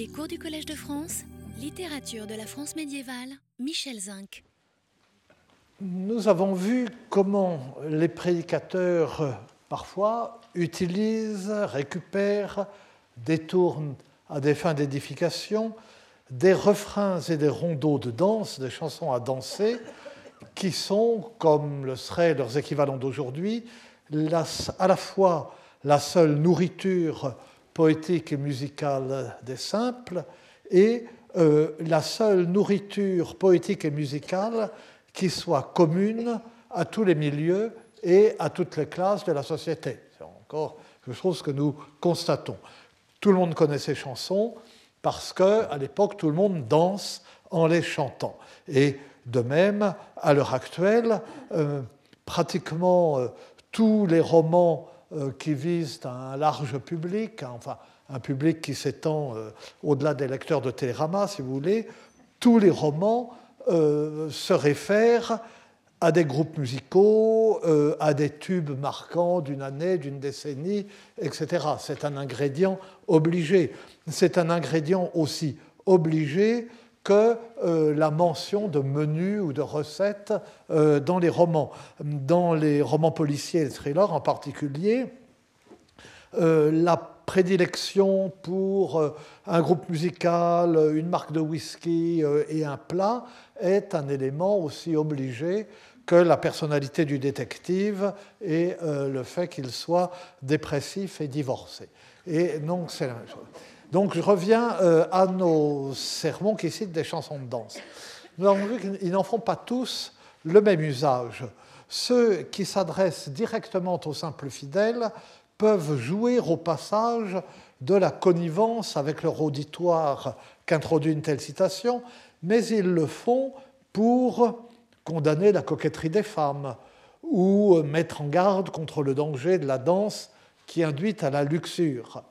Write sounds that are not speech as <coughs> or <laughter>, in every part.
Les cours du Collège de France, littérature de la France médiévale, Michel Zinc. Nous avons vu comment les prédicateurs parfois utilisent, récupèrent, détournent à des fins d'édification des refrains et des rondeaux de danse, des chansons à danser, qui sont, comme le seraient leurs équivalents d'aujourd'hui, à la fois la seule nourriture poétique et musicale des simples et euh, la seule nourriture poétique et musicale qui soit commune à tous les milieux et à toutes les classes de la société. C'est encore quelque chose que nous constatons. Tout le monde connaît ces chansons parce qu'à l'époque, tout le monde danse en les chantant. Et de même, à l'heure actuelle, euh, pratiquement euh, tous les romans qui visent un large public, hein, enfin un public qui s'étend au-delà des lecteurs de Télérama, si vous voulez, tous les romans se réfèrent à des groupes musicaux, à des tubes marquants d'une année, d'une décennie, etc. C'est un ingrédient obligé. C'est un ingrédient aussi obligé que euh, la mention de menus ou de recettes euh, dans les romans. Dans les romans policiers et les thrillers en particulier, euh, la prédilection pour un groupe musical, une marque de whisky et un plat est un élément aussi obligé que la personnalité du détective et le fait qu'il soit dépressif et divorcé. Et donc c'est la même chose. Donc je reviens euh, à nos sermons qui citent des chansons de danse. Nous avons vu qu'ils n'en font pas tous le même usage. Ceux qui s'adressent directement aux simples fidèles peuvent jouer au passage de la connivence avec leur auditoire qu'introduit une telle citation, mais ils le font pour condamner la coquetterie des femmes ou mettre en garde contre le danger de la danse qui induit à la luxure.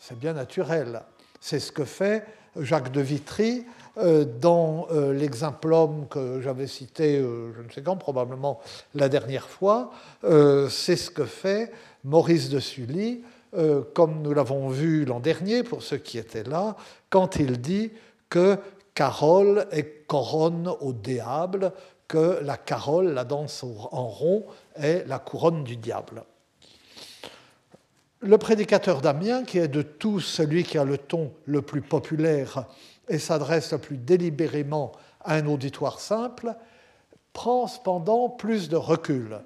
C'est bien naturel. C'est ce que fait Jacques de Vitry euh, dans euh, l'exemplum que j'avais cité, euh, je ne sais quand, probablement la dernière fois. C'est ce que fait Maurice de Sully, comme nous l'avons vu l'an dernier pour ceux qui étaient là, quand il dit que Carole est couronne au diable, que la Carole, la danse en rond, est la couronne du diable. Le prédicateur d'Amiens, qui est de tous celui qui a le ton le plus populaire et s'adresse le plus délibérément à un auditoire simple, prend cependant plus de recul.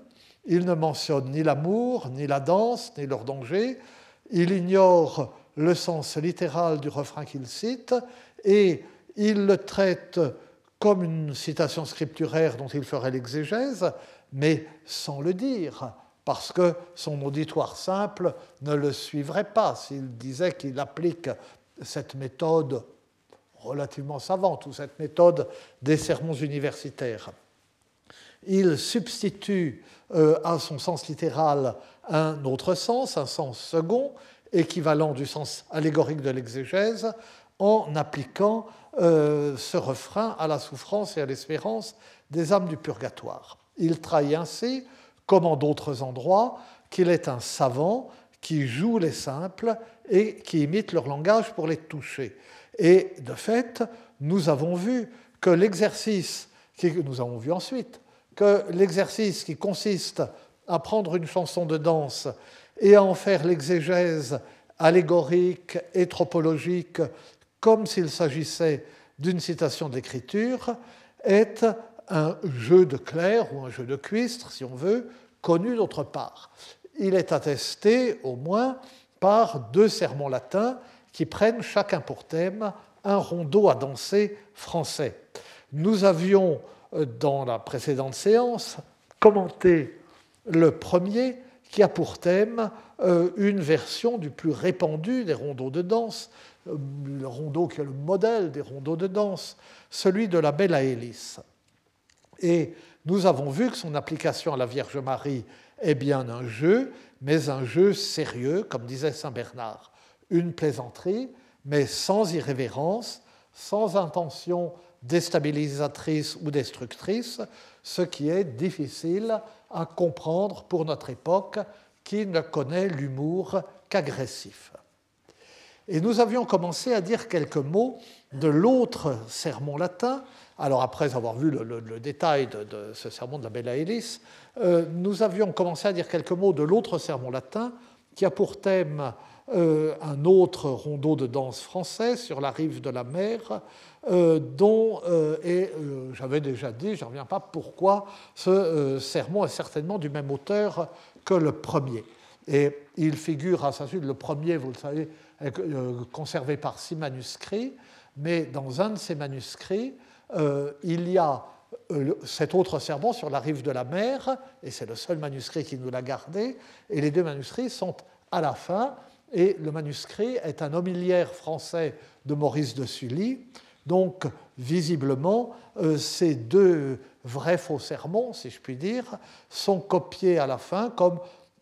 Il ne mentionne ni l'amour, ni la danse, ni leur danger. Il ignore le sens littéral du refrain qu'il cite et il le traite comme une citation scripturaire dont il ferait l'exégèse, mais sans le dire parce que son auditoire simple ne le suivrait pas s'il disait qu'il applique cette méthode relativement savante ou cette méthode des sermons universitaires. Il substitue euh, à son sens littéral un autre sens, un sens second, équivalent du sens allégorique de l'exégèse, en appliquant euh, ce refrain à la souffrance et à l'espérance des âmes du purgatoire. Il trahit ainsi comme en d'autres endroits, qu'il est un savant qui joue les simples et qui imite leur langage pour les toucher. Et de fait, nous avons vu que l'exercice, que nous avons vu ensuite, que l'exercice qui consiste à prendre une chanson de danse et à en faire l'exégèse allégorique et tropologique comme s'il s'agissait d'une citation de l'écriture, est un jeu de clair ou un jeu de cuistre, si on veut, connu d'autre part. Il est attesté au moins par deux sermons latins qui prennent chacun pour thème un rondeau à danser français. Nous avions, euh, dans la précédente séance, commenté le premier qui a pour thème euh, une version du plus répandu des rondeaux de danse, euh, le rondeau qui est le modèle des rondeaux de danse, celui de la Belle Aélis. Et nous avons vu que son application à la Vierge Marie est bien un jeu, mais un jeu sérieux, comme disait Saint Bernard. Une plaisanterie, mais sans irrévérence, sans intention déstabilisatrice ou destructrice, ce qui est difficile à comprendre pour notre époque qui ne connaît l'humour qu'agressif. Et nous avions commencé à dire quelques mots de l'autre sermon latin. Alors après avoir vu le, détail de, ce sermon de la Bella Elis, euh, nous avions commencé à dire quelques mots de l'autre sermon latin qui a pour thème euh, un autre rondeau de danse français sur la rive de la mer, euh, dont, et j'avais déjà dit, je ne reviens pas pourquoi, ce sermon est certainement du même auteur que le premier. Et il figure à sa suite, le premier, vous le savez, conservé par six manuscrits, mais dans un de ces manuscrits, il y a cet autre sermon sur la rive de la mer, et c'est le seul manuscrit qui nous l'a gardé, et les deux manuscrits sont à la fin, et le manuscrit est un homiliaire français de Maurice de Sully. Donc, visiblement, euh, ces deux vrais faux sermons, si je puis dire, sont copiés à la fin comme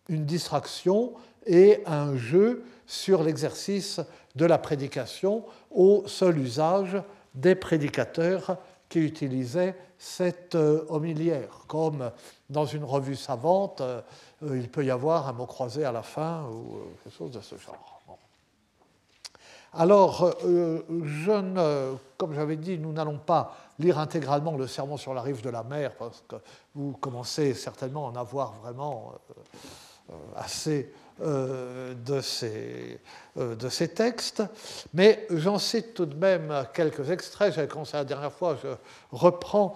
une distraction et un jeu sur l'exercice de la prédication au seul usage des prédicateurs qui utilisaient cette euh, homilière, comme dans une revue savante, euh, il peut y avoir un mot croisé à la fin ou quelque chose de ce genre. Alors, je ne, comme j'avais dit, nous n'allons pas lire intégralement le sermon sur la rive de la mer, parce que vous commencez certainement à en avoir vraiment euh, assez euh, de ces, euh, de ces textes, mais j'en cite tout de même quelques extraits. J'avais commencé la dernière fois, je reprends,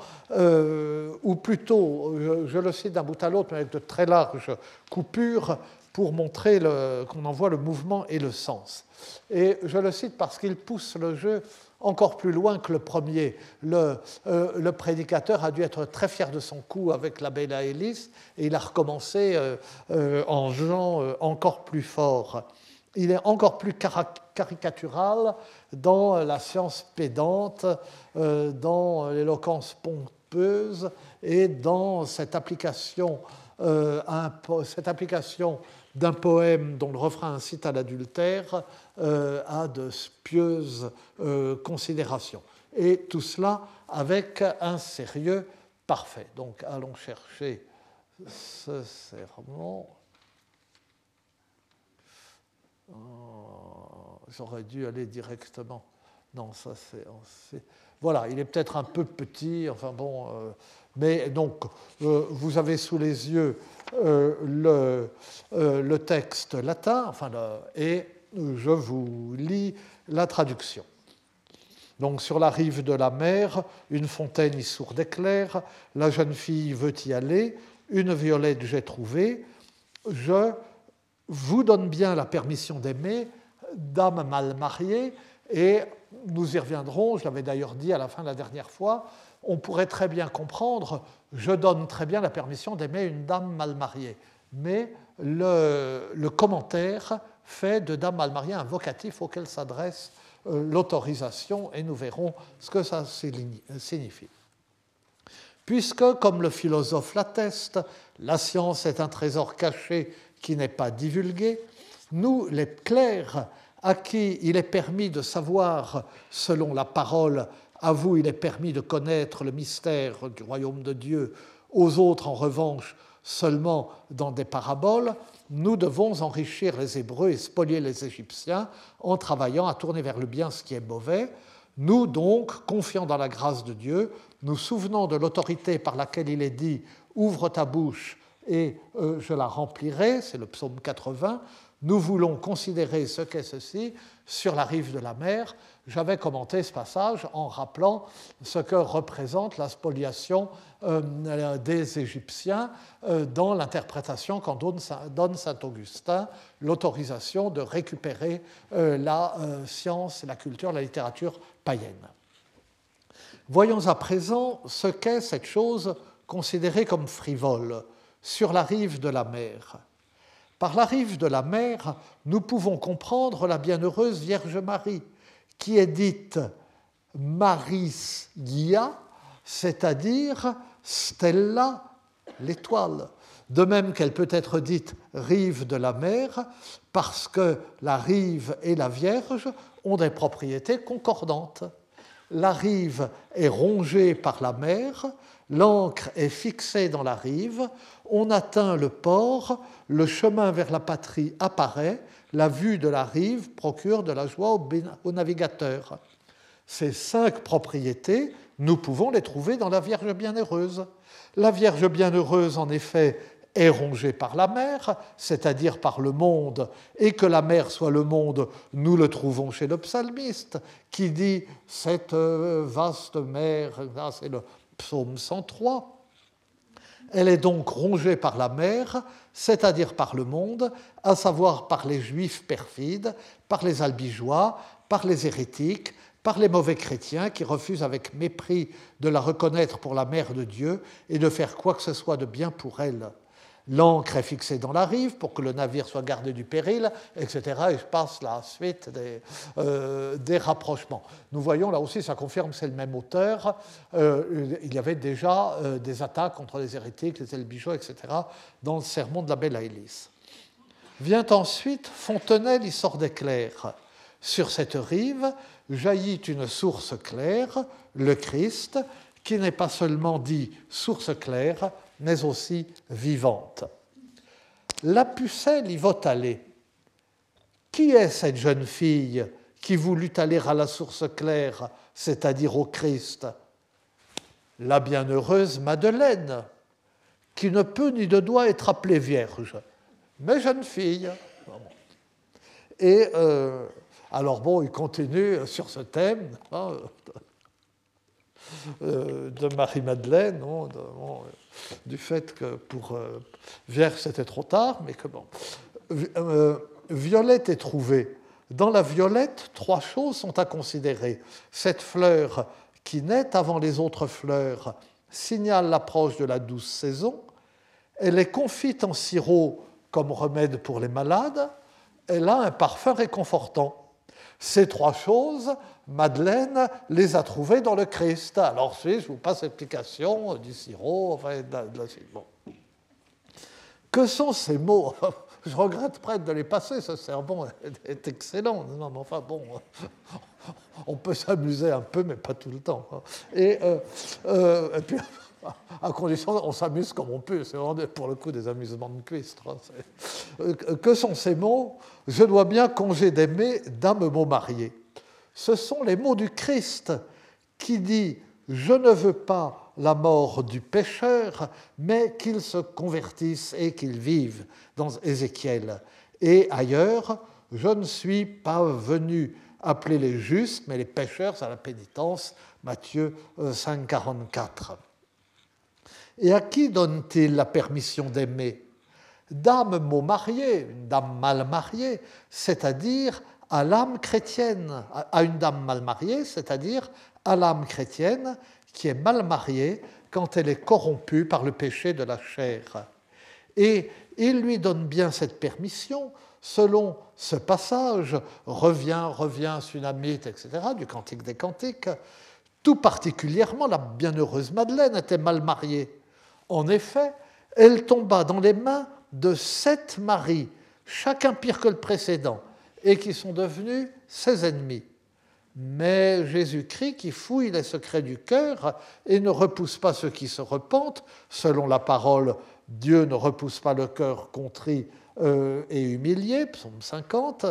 ou plutôt, je, le cite d'un bout à l'autre, mais avec de très larges coupures pour montrer qu'on en voit le mouvement et le sens. Et je le cite parce qu'il pousse le jeu encore plus loin que le premier. Le, euh, le, prédicateur a dû être très fier de son coup avec la Bella Hélice et il a recommencé euh, euh, en jouant encore plus fort. Il est encore plus caricatural dans la science pédante, dans l'éloquence pompeuse et dans cette application d'un poème dont le refrain incite à l'adultère euh, à de pieuses euh, considérations. Et tout cela avec un sérieux parfait. Donc allons chercher ce serment. Oh, j'aurais dû aller directement. Non, ça c'est. Voilà, il est peut-être un peu petit, enfin bon. Euh, mais donc, vous avez sous les yeux euh, le, euh, le, texte latin, et je vous lis la traduction. Donc, sur la rive de la mer, une fontaine y sourde d'éclairs, la jeune fille veut y aller, une violette j'ai trouvée, je vous donne bien la permission d'aimer, dame mal mariée, et nous y reviendrons, je l'avais d'ailleurs dit à la fin de la dernière fois, on pourrait très bien comprendre, je donne très bien la permission d'aimer une dame mal mariée. Mais le, commentaire fait de dame mal mariée un vocatif auquel s'adresse euh, l'autorisation et nous verrons ce que ça signifie. Puisque, comme le philosophe l'atteste, la science est un trésor caché qui n'est pas divulgué, nous, les clercs, à qui il est permis de savoir, selon la parole, à vous, il est permis de connaître le mystère du royaume de Dieu, aux autres, en revanche, seulement dans des paraboles. Nous devons enrichir les Hébreux et spolier les Égyptiens en travaillant à tourner vers le bien ce qui est mauvais. Nous, donc, confiant dans la grâce de Dieu, nous souvenons de l'autorité par laquelle il est dit Ouvre ta bouche et euh, je la remplirai, c'est le psaume 80. Nous voulons considérer ce qu'est ceci sur la rive de la mer, j'avais commenté ce passage en rappelant ce que représente la spoliation euh, des Égyptiens euh, dans l'interprétation qu'en donne Saint Augustin, l'autorisation de récupérer euh, la science, la culture, la littérature païenne. Voyons à présent ce qu'est cette chose considérée comme frivole sur la rive de la mer. Par la rive de la mer, nous pouvons comprendre la bienheureuse Vierge Marie, qui est dite Maris Gia, c'est-à-dire Stella, l'étoile. De même qu'elle peut être dite rive de la mer, parce que la rive et la Vierge ont des propriétés concordantes. La rive est rongée par la mer, l'ancre est fixée dans la rive, on atteint le port, le chemin vers la patrie apparaît, la vue de la rive procure de la joie au navigateur. Ces cinq propriétés, nous pouvons les trouver dans la Vierge bienheureuse. La Vierge bienheureuse, en effet, est rongée par la mer, c'est-à-dire par le monde, et que la mer soit le monde, nous le trouvons chez le psalmiste, qui dit cette euh, vaste mer, c'est le psaume 103. Elle est donc rongée par la mer, c'est-à-dire par le monde, à savoir par les juifs perfides, par les albigeois, par les hérétiques, par les mauvais chrétiens qui refusent avec mépris de la reconnaître pour la mère de Dieu et de faire quoi que ce soit de bien pour elle. L'ancre est fixée dans la rive pour que le navire soit gardé du péril, etc. Et je passe la suite des, euh, des rapprochements. Nous voyons là aussi, ça confirme c'est le même auteur. Euh, il y avait déjà euh, des attaques contre les hérétiques, les Elbigeaux, etc. dans le sermon de la Belle Aélis. Vient ensuite Fontenelle, il sort d'éclair. Sur cette rive, jaillit une source claire, le Christ, qui n'est pas seulement dit source claire, mais aussi vivante. La pucelle y va aller. Qui est cette jeune fille qui voulut aller à la source claire, c'est-à-dire au Christ? La bienheureuse Madeleine, qui ne peut ni de doit être appelée vierge, mais jeune fille. Et euh, alors bon, il continue sur ce thème hein, euh, de Marie-Madeleine, du fait que pour euh, Vierge c'était trop tard, mais que bon. Euh, violette est trouvée. Dans la violette, trois choses sont à considérer. Cette fleur qui naît avant les autres fleurs signale l'approche de la douce saison. Elle est confite en sirop comme remède pour les malades. Elle a un parfum réconfortant. Ces trois choses, Madeleine les a trouvées dans le Christ. Alors, si je vous passe l'explication du sirop, enfin, de, la, Que sont ces mots <laughs> Je regrette presque de les passer, ce sermon est excellent. Non, mais enfin, bon, <laughs> on peut s'amuser un peu, mais pas tout le temps. Euh, euh, et puis, <laughs> à condition on s'amuse comme on peut. C'est vraiment pour le coup des amusements de cuistre. Euh, que sont ces mots? Je dois bien congé d'aimer d'âme mot marié. Ce sont les mots du Christ qui dit Je ne veux pas la mort du pécheur, mais qu'il se convertisse et qu'il vive dans Ézéchiel. Et ailleurs, je ne suis pas venu appeler les justes, mais les pécheurs à la pénitence, Matthieu 5, 44. Et à qui donne-t-il la permission d'aimer? Dame mot mariée, une dame mal mariée, c'est-à-dire à l'âme chrétienne, à une dame mal mariée, c'est-à-dire à l'âme chrétienne qui est mal mariée quand elle est corrompue par le péché de la chair. Et il lui donne bien cette permission selon ce passage, revient, revient, tsunamite, etc., du Cantique des Cantiques. Tout particulièrement, la bienheureuse Madeleine était mal mariée. En effet, elle tomba dans les mains de sept maris, chacun pire que le précédent, et qui sont devenus ses ennemis. Mais Jésus-Christ, qui fouille les secrets du cœur et ne repousse pas ceux qui se repentent, selon la parole, Dieu ne repousse pas le cœur contrit euh, et humilié, psaume 50,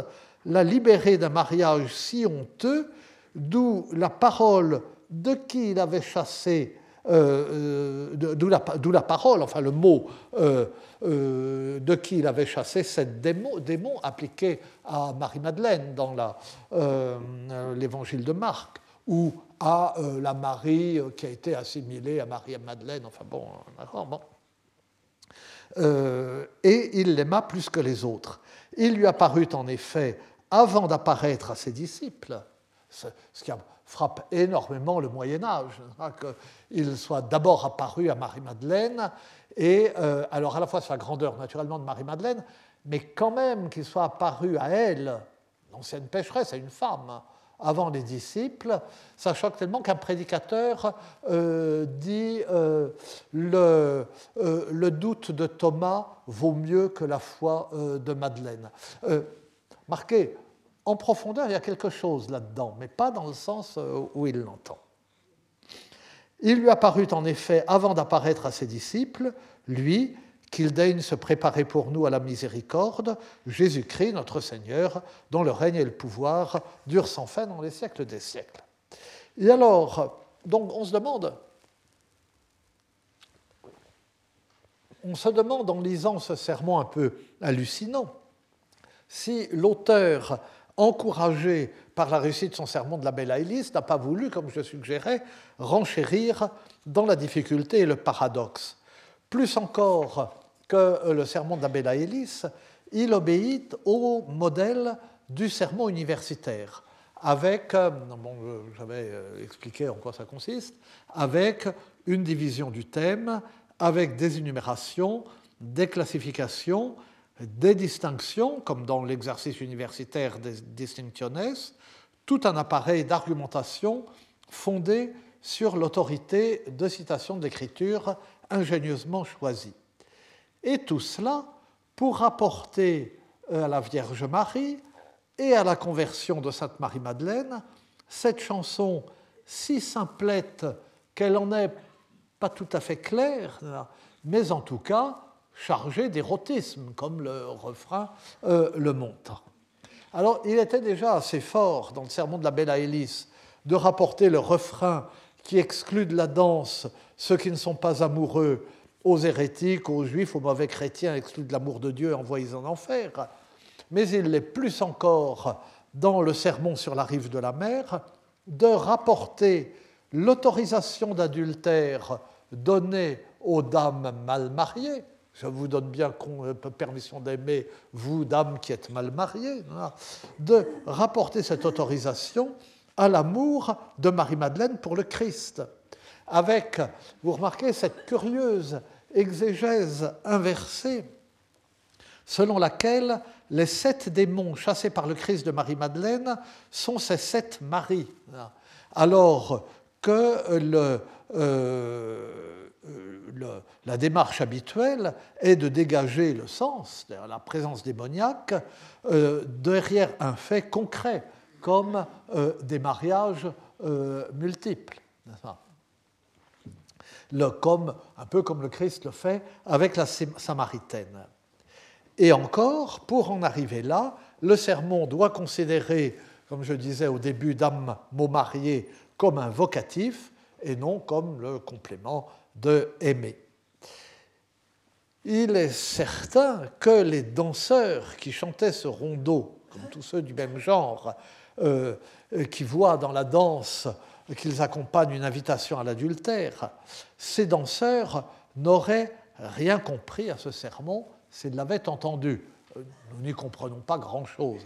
l'a libéré d'un mariage si honteux, d'où la parole de qui il avait chassé euh, euh, d'où la, parole, enfin le mot euh, de qui il avait chassé cette démon, démon appliqué à Marie-Madeleine dans l'évangile de Marc, ou à la Marie qui a été assimilée à Marie-Madeleine, enfin bon, bon. et il l'aima plus que les autres. Il lui apparut en effet, avant d'apparaître à ses disciples, ce qui a frappe énormément le Moyen Âge, hein, qu'il soit d'abord apparu à Marie-Madeleine, et euh, alors à la fois sa grandeur naturellement de Marie-Madeleine, mais quand même qu'il soit apparu à elle, l'ancienne pécheresse, à une femme, avant les disciples, ça choque tellement qu'un prédicateur euh, dit euh, le, doute de Thomas vaut mieux que la foi de Madeleine. marquez, en profondeur, il y a quelque chose là-dedans, mais pas dans le sens où il l'entend. Il lui apparut en effet, avant d'apparaître à ses disciples, lui, qu'il daigne se préparer pour nous à la miséricorde, Jésus-Christ, notre Seigneur, dont le règne et le pouvoir durent sans fin dans les siècles des siècles. Et alors, donc on se demande, on se demande en lisant ce sermon un peu hallucinant, si l'auteur, encouragé par la réussite de son sermon de la Belle Hélice, n'a pas voulu, comme je suggérais, renchérir dans la difficulté et le paradoxe. Plus encore que le sermon de la Bella Hélice, il obéit au modèle du sermon universitaire, avec, euh, bon, j'avais euh, expliqué en quoi ça consiste, avec une division du thème, avec des énumérations, des classifications, des distinctions, comme dans l'exercice universitaire des distinctiones, tout un appareil d'argumentation fondé sur l'autorité de citation d'écriture ingénieusement choisie. Et tout cela pour rapporter euh, à la Vierge Marie et à la conversion de Sainte Marie-Madeleine cette chanson si simplette qu'elle en est pas tout à fait claire, mais en tout cas chargée d'érotisme, comme le refrain euh, le montre. Alors, il était déjà assez fort dans le sermon de la Belle Hélice de rapporter le refrain qui exclut de la danse ceux qui ne sont pas amoureux aux hérétiques, aux juifs, aux mauvais chrétiens exclus de l'amour de Dieu envoyés en enfer. Mais il l'est plus encore dans le sermon sur la rive de la mer de rapporter l'autorisation d'adultère donnée aux dames mal mariées. Je vous donne bien euh, permission d'aimer, vous, dames qui êtes mal mariées, de rapporter cette autorisation à l'amour de Marie-Madeleine pour le Christ. Avec, vous remarquez, cette curieuse exégèse inversée selon laquelle les sept démons chassés par le Christ de Marie-Madeleine sont ces sept maris, alors que le, euh, la démarche habituelle est de dégager le sens, la présence démoniaque, euh, derrière un fait concret, comme euh, des mariages multiples comme, un peu comme le Christ le fait avec la Samaritaine. Et encore, pour en arriver là, le sermon doit considérer, comme je disais au début, dame mot marié comme un vocatif et non comme le complément de aimer. Il est certain que les danseurs qui chantaient ce rondeau, comme tous ceux du même genre, euh, qui voient dans la danse qu'ils accompagnent une invitation à l'adultère, ces danseurs n'auraient rien compris à ce sermon s'ils l'avaient entendu. Nous n'y comprenons pas grand-chose.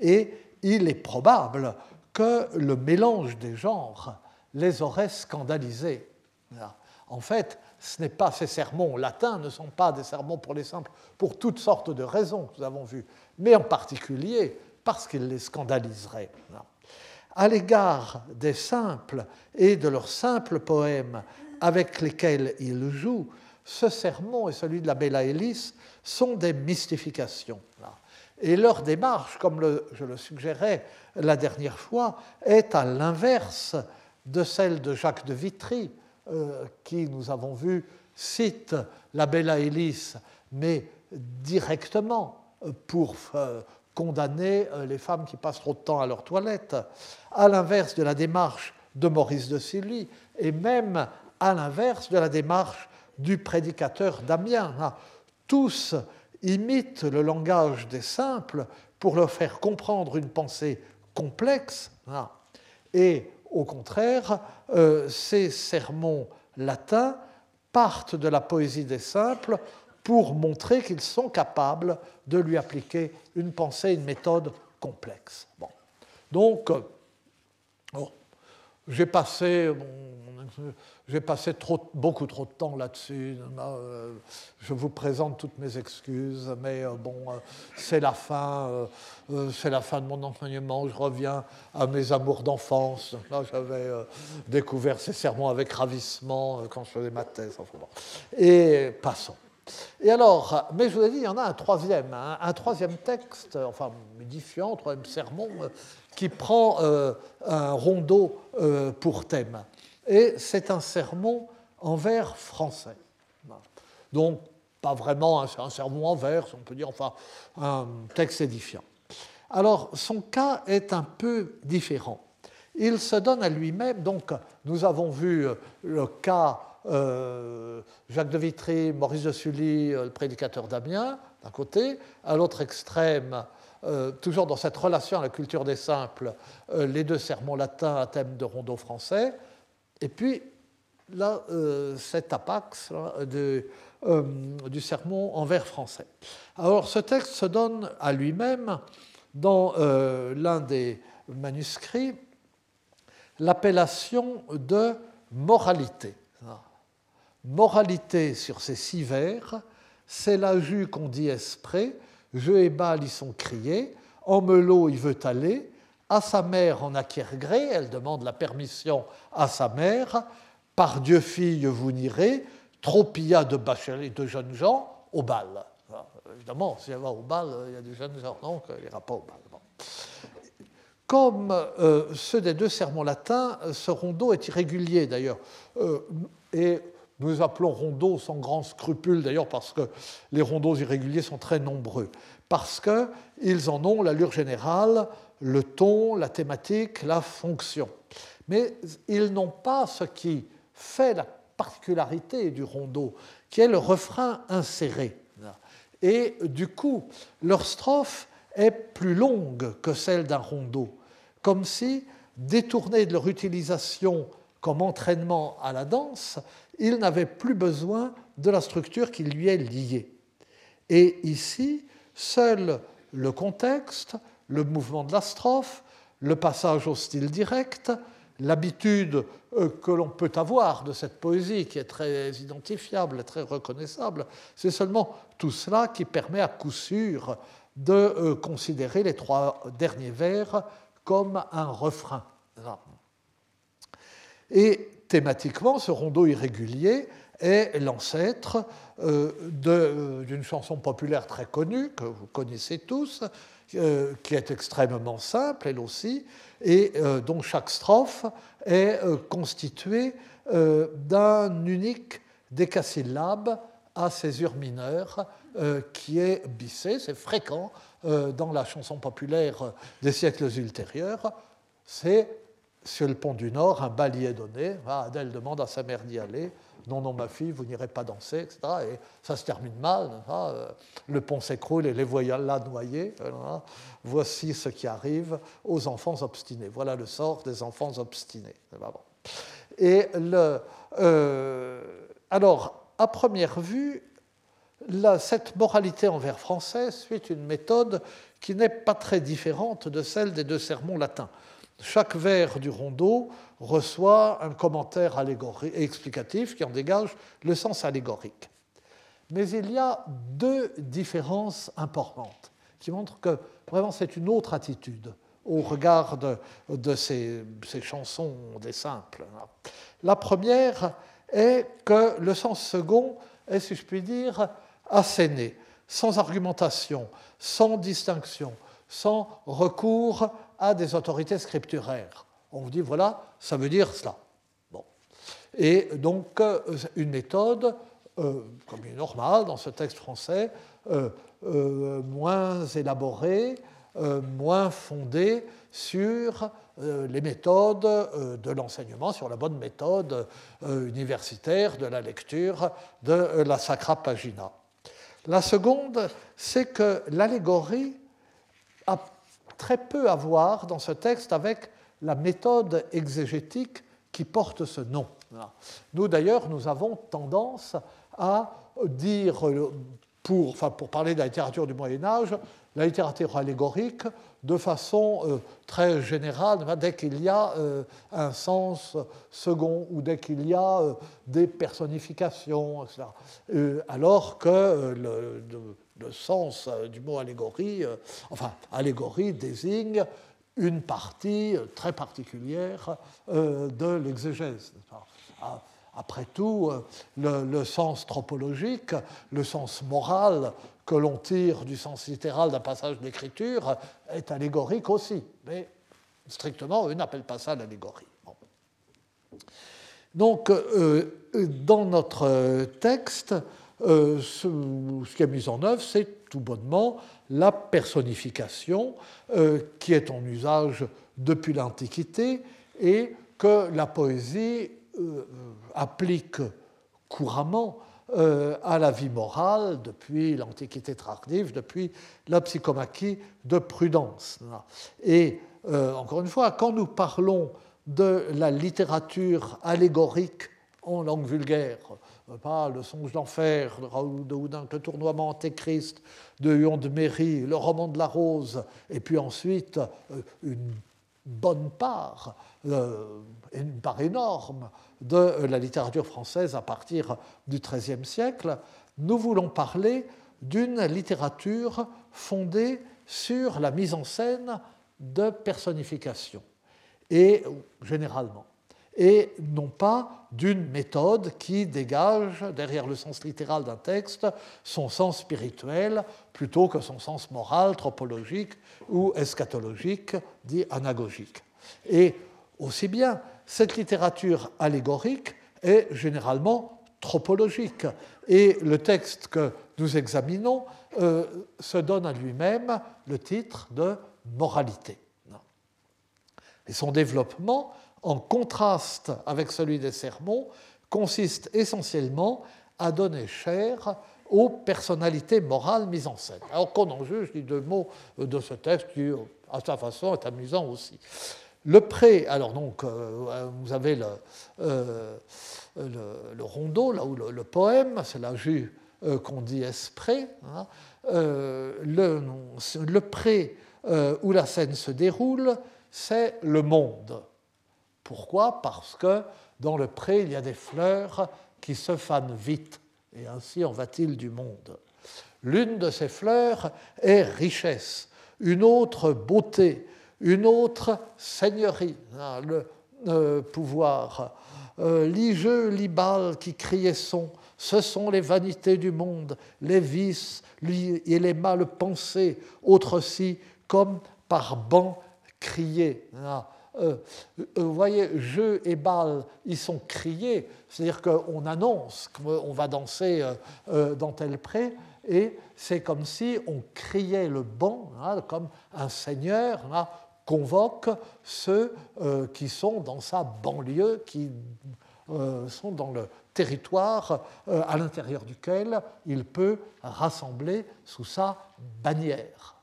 Et il est probable que le mélange des genres les aurait scandalisés. En fait, ce n'est pas ces sermons latins ne sont pas des sermons pour les simples pour toutes sortes de raisons que nous avons vues, mais en particulier parce qu'ils les scandaliseraient. À l'égard des simples et de leurs simples poèmes avec lesquels il joue, ce sermon et celui de la Bella Hélice sont des mystifications. Et leur démarche, comme je le suggérais la dernière fois, est à l'inverse de celle de Jacques de Vitry, euh, qui, nous avons vu, cite la Bella Hélice, mais directement pour euh, condamner euh, les femmes qui passent trop de temps à leur toilette, à l'inverse de la démarche de Maurice de Silly, et même à l'inverse de la démarche du prédicateur Damien. Ah, tous imitent le langage des simples pour leur faire comprendre une pensée complexe, ah, et au contraire, euh, ces sermons latins partent de la poésie des simples pour montrer qu'ils sont capables de lui appliquer une pensée, une méthode complexe. Euh, j'ai passé, passé beaucoup trop de temps là-dessus. Euh, je vous présente toutes mes excuses, mais euh, bon, c'est la fin, c'est la fin de mon enseignement. Je reviens à mes amours d'enfance. Là, j'avais découvert ces sermons avec ravissement quand je faisais ma thèse. Et passons. Et alors, mais je vous ai dit, il y en a un troisième, hein, un, troisième texte, enfin modifiant, troisième sermon, euh, qui prend euh, un rondeau euh, pour thème. Et c'est un sermon en vers français. Donc, pas vraiment un, sermon en vers, on peut dire, enfin, un texte édifiant. Alors, son cas est un peu différent. Il se donne à lui-même, donc nous avons vu le cas euh, Jacques de Vitry, Maurice de Sully, euh, le prédicateur d'Amiens, d'un côté, à l'autre extrême, euh, toujours dans cette relation à la culture des simples, les deux sermons latins à thème de rondeau français, et puis là, cet apax du sermon en vers français. Alors ce texte se donne à lui-même dans l'un des manuscrits l'appellation de moralité moralité sur ces six vers, c'est la qu'on dit esprit, je et bal y sont criés, en melot il veut aller, à sa mère en gré, elle demande la permission à sa mère, par Dieu fille vous n'irez, trop il y a de bacheliers, de jeunes gens au bal. évidemment, si elle va au bal, il y a des jeunes gens, donc il n'ira pas au bal. Comme euh, ceux des deux sermons latins, ce rondeau est irrégulier d'ailleurs. Euh, nous appelons rondeaux sans grand scrupule, d'ailleurs parce que les rondeaux irréguliers sont très nombreux, parce qu'ils en ont l'allure générale, le ton, la thématique, la fonction. Mais ils n'ont pas ce qui fait la particularité du rondeau, qui est le refrain inséré. Et du coup, leur strophe est plus longue que celle d'un rondeau, comme si, détournés de leur utilisation comme entraînement à la danse, il n'avait plus besoin de la structure qui lui est liée. Et ici, seul le contexte, le mouvement de la strophe, le passage au style direct, l'habitude euh, que l'on peut avoir de cette poésie qui est très identifiable, très reconnaissable, c'est seulement tout cela qui permet à coup sûr de euh, considérer les trois derniers vers comme un refrain. Et thématiquement, ce rondeau irrégulier est l'ancêtre euh, euh, d'une chanson populaire très connue, que vous connaissez tous, euh, qui est extrêmement simple, elle aussi, et dont chaque strophe est constituée d'un unique décasyllabe à césure mineure qui est bissé, c'est fréquent dans la chanson populaire des siècles ultérieurs, c'est sur le pont du Nord, un bal est donné. Adèle demande à sa mère d'y aller. Non, non, ma fille, vous n'irez pas danser, etc. Et ça se termine mal. Euh, le pont s'écroule et les voyants là noyés. Voici ce qui arrive aux enfants obstinés. Voilà le sort des enfants obstinés. Et euh, alors, à première vue, cette moralité envers français suit une méthode qui n'est pas très différente de celle des deux sermons latins. Chaque vers du rondeau reçoit un commentaire explicatif qui en dégage le sens allégorique. Mais il y a deux différences importantes qui montrent que vraiment c'est une autre attitude au regard de, ces, ces, chansons des simples. La première est que le sens second est, si je puis dire, asséné, sans argumentation, sans distinction, sans recours à des autorités scripturaires. On vous dit, voilà, ça veut dire cela. Bon. Et donc, euh, une méthode, euh, comme il est normal dans ce texte français, euh, moins élaborée, moins fondée sur les méthodes de l'enseignement, sur la bonne méthode universitaire de la lecture de la Sacra Pagina. La seconde, c'est que l'allégorie a très peu à voir dans ce texte avec la méthode exégétique qui porte ce nom. Nous, d'ailleurs, nous avons tendance à dire, pour, enfin, pour parler de la littérature du Moyen Âge, la littérature allégorique de façon euh, très générale, dès qu'il y a euh, un sens second ou dès qu'il y a euh, des personnifications, etc. alors que le, le sens euh, du mot allégorie, euh, enfin, allégorie désigne une partie euh, très particulière de l'exégèse. après tout, le, le, sens tropologique, le sens moral que l'on tire du sens littéral d'un passage d'écriture est allégorique aussi. Mais strictement, eux n'appellent pas ça l'allégorie. Donc, euh, dans notre texte, euh, ce, qui est mis en œuvre, c'est tout bonnement la personnification euh, qui est en usage depuis l'Antiquité et que la poésie applique couramment à la vie morale depuis l'Antiquité tardive, depuis la psychomachie de Prudence. Et encore une fois, quand nous parlons de la littérature allégorique en langue vulgaire, pas le songe d'enfer de Raoul de Houdin, le tournoiement antéchrist de Huon de Méry, le roman de la rose, et puis ensuite euh, une bonne part, euh, une part énorme de la littérature française à partir du XIIIe siècle, nous voulons parler d'une littérature fondée sur la mise en scène de personnification. Et généralement, et non pas d'une méthode qui dégage, derrière le sens littéral d'un texte, son sens spirituel plutôt que son sens moral, tropologique ou eschatologique, dit anagogique. Et aussi bien, cette littérature allégorique est généralement tropologique. Et le texte que nous examinons euh, se donne à lui-même le titre de moralité. Et son développement, en contraste avec celui des sermons, consiste essentiellement à donner chair aux personnalités morales mises en scène. Alors qu'on en juge, dis deux mots de ce texte qui, à sa façon, est amusant aussi. Le pré, alors donc, euh, vous avez le, euh, rondeau, là où le, poème, c'est la jus euh, qu'on dit esprit, hein, le, le pré où la scène se déroule, c'est le monde. Pourquoi? Parce que dans le pré, il y a des fleurs qui se fanent vite, et ainsi en va-t-il du monde. L'une de ces fleurs est richesse, une autre beauté, une autre seigneurie, hein, le pouvoir. Euh, L'ijeux, l'ibal qui criait son, ce sont les vanités du monde, les vices et les mal pensées, autres aussi, comme par banc crier. Ah, euh, euh, vous voyez, jeu et bal, ils sont criés, c'est-à-dire qu'on annonce qu'on va danser euh, dans tel pré, et c'est comme si on criait le banc, hein, comme un seigneur hein, convoque ceux qui sont dans sa banlieue, qui sont dans le territoire à l'intérieur duquel il peut rassembler sous sa bannière.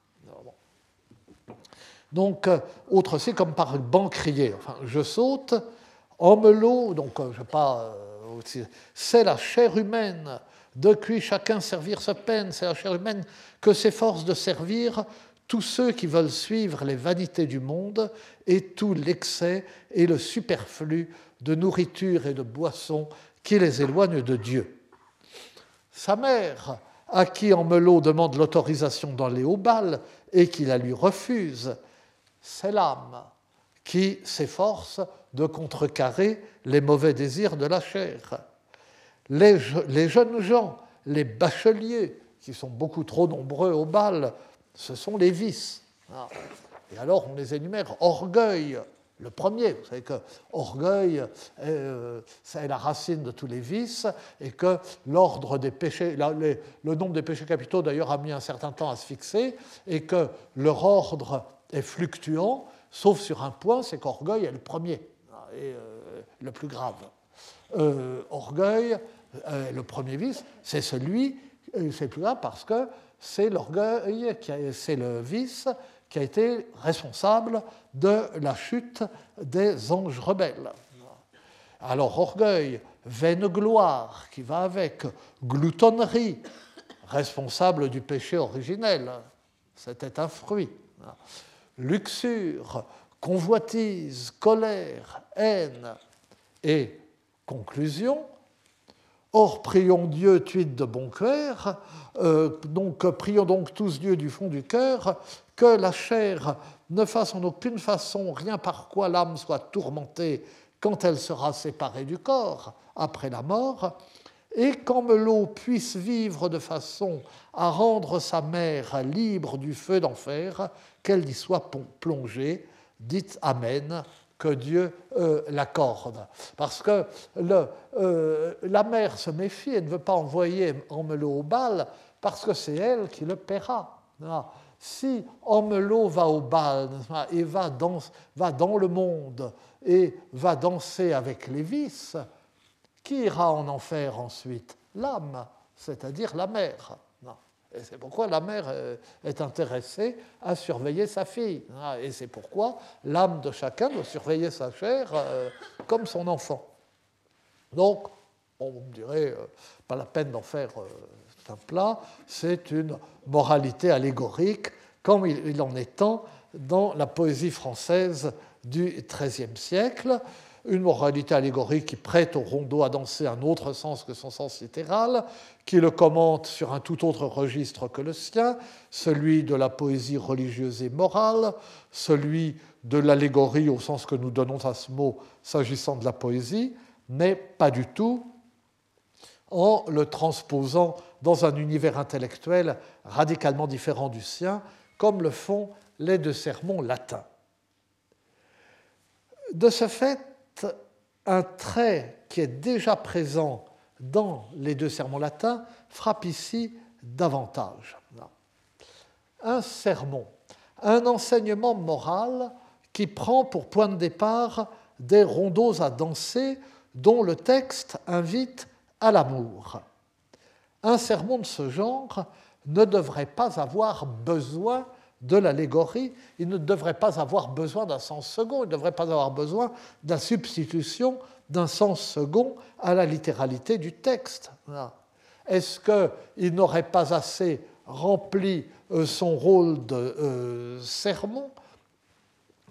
Donc, euh, autre c'est comme par bancrier. Enfin, je saute, emmelot, donc euh, je pas, euh, c'est la chair humaine, de qui chacun servir sa peine, c'est la chair humaine que s'efforce de servir tous ceux qui veulent suivre les vanités du monde et tout l'excès et le superflu de nourriture et de boisson qui les éloignent de Dieu. Sa mère, à qui Emmelot demande l'autorisation d'aller au bal et qui la lui refuse, c'est l'âme qui s'efforce de contrecarrer les mauvais désirs de la chair. Les, jeunes gens, les bacheliers, qui sont beaucoup trop nombreux au bal, ce sont les vices. Ah. Et alors on les énumère orgueil, le premier. Vous savez que orgueil, euh, c'est la racine de tous les vices et que l'ordre des péchés, le nombre des péchés capitaux d'ailleurs a mis un certain temps à se fixer et que leur ordre est fluctuant, sauf sur un point, c'est qu'orgueil est le premier et euh, le plus grave. Euh, orgueil, euh, le premier vice, c'est celui, c'est plus grave parce que c'est l'orgueil, c'est le vice qui a été responsable de la chute des anges rebelles. Alors orgueil, vaine gloire qui va avec, gloutonnerie, responsable du péché originel, c'était un fruit luxure, convoitise, colère, haine et conclusion. Or, prions Dieu, tuite de bon cœur, euh, donc prions donc tous Dieu du fond du cœur, que la chair ne fasse en aucune façon rien par quoi l'âme soit tourmentée quand elle sera séparée du corps après la mort, et qu'Amelot puisse vivre de façon à rendre sa mère libre du feu d'enfer, qu'elle y soit plongée, dites Amen, que Dieu euh, l'accorde. Parce que euh, la mère se méfie et ne veut pas envoyer Amelot au bal parce que c'est elle qui le paiera. Si Amelot va au bal et va dans, va dans le monde et va danser avec les vices, qui ira en enfer ensuite? L'âme, c'est-à-dire la mère. C'est pourquoi la mère euh, est intéressée à surveiller sa fille. Et c'est pourquoi l'âme de chacun doit surveiller sa chair euh, comme son enfant. Donc, on me dirait, euh, pas la peine d'en faire un plat, c'est une moralité allégorique, comme il en est tant dans la poésie française du XIIIe siècle une moralité allégorique qui prête au rondeau à danser un autre sens que son sens littéral, qui le commente sur un tout autre registre que le sien, celui de la poésie religieuse et morale, celui de l'allégorie au sens que nous donnons à ce mot s'agissant de la poésie, mais pas du tout en le transposant dans un univers intellectuel radicalement différent du sien, comme le font les deux sermons latins. De ce fait, un trait qui est déjà présent dans les deux sermons latins frappe ici davantage. Un sermon, un enseignement moral qui prend pour point de départ des rondeaux à danser dont le texte invite à l'amour. Un sermon de ce genre ne devrait pas avoir besoin de l'allégorie, il ne devrait pas avoir besoin d'un sens second, il ne devrait pas avoir besoin de substitution d'un sens second à la littéralité du texte. Est-ce qu'il n'aurait pas assez rempli euh, son rôle de euh, sermon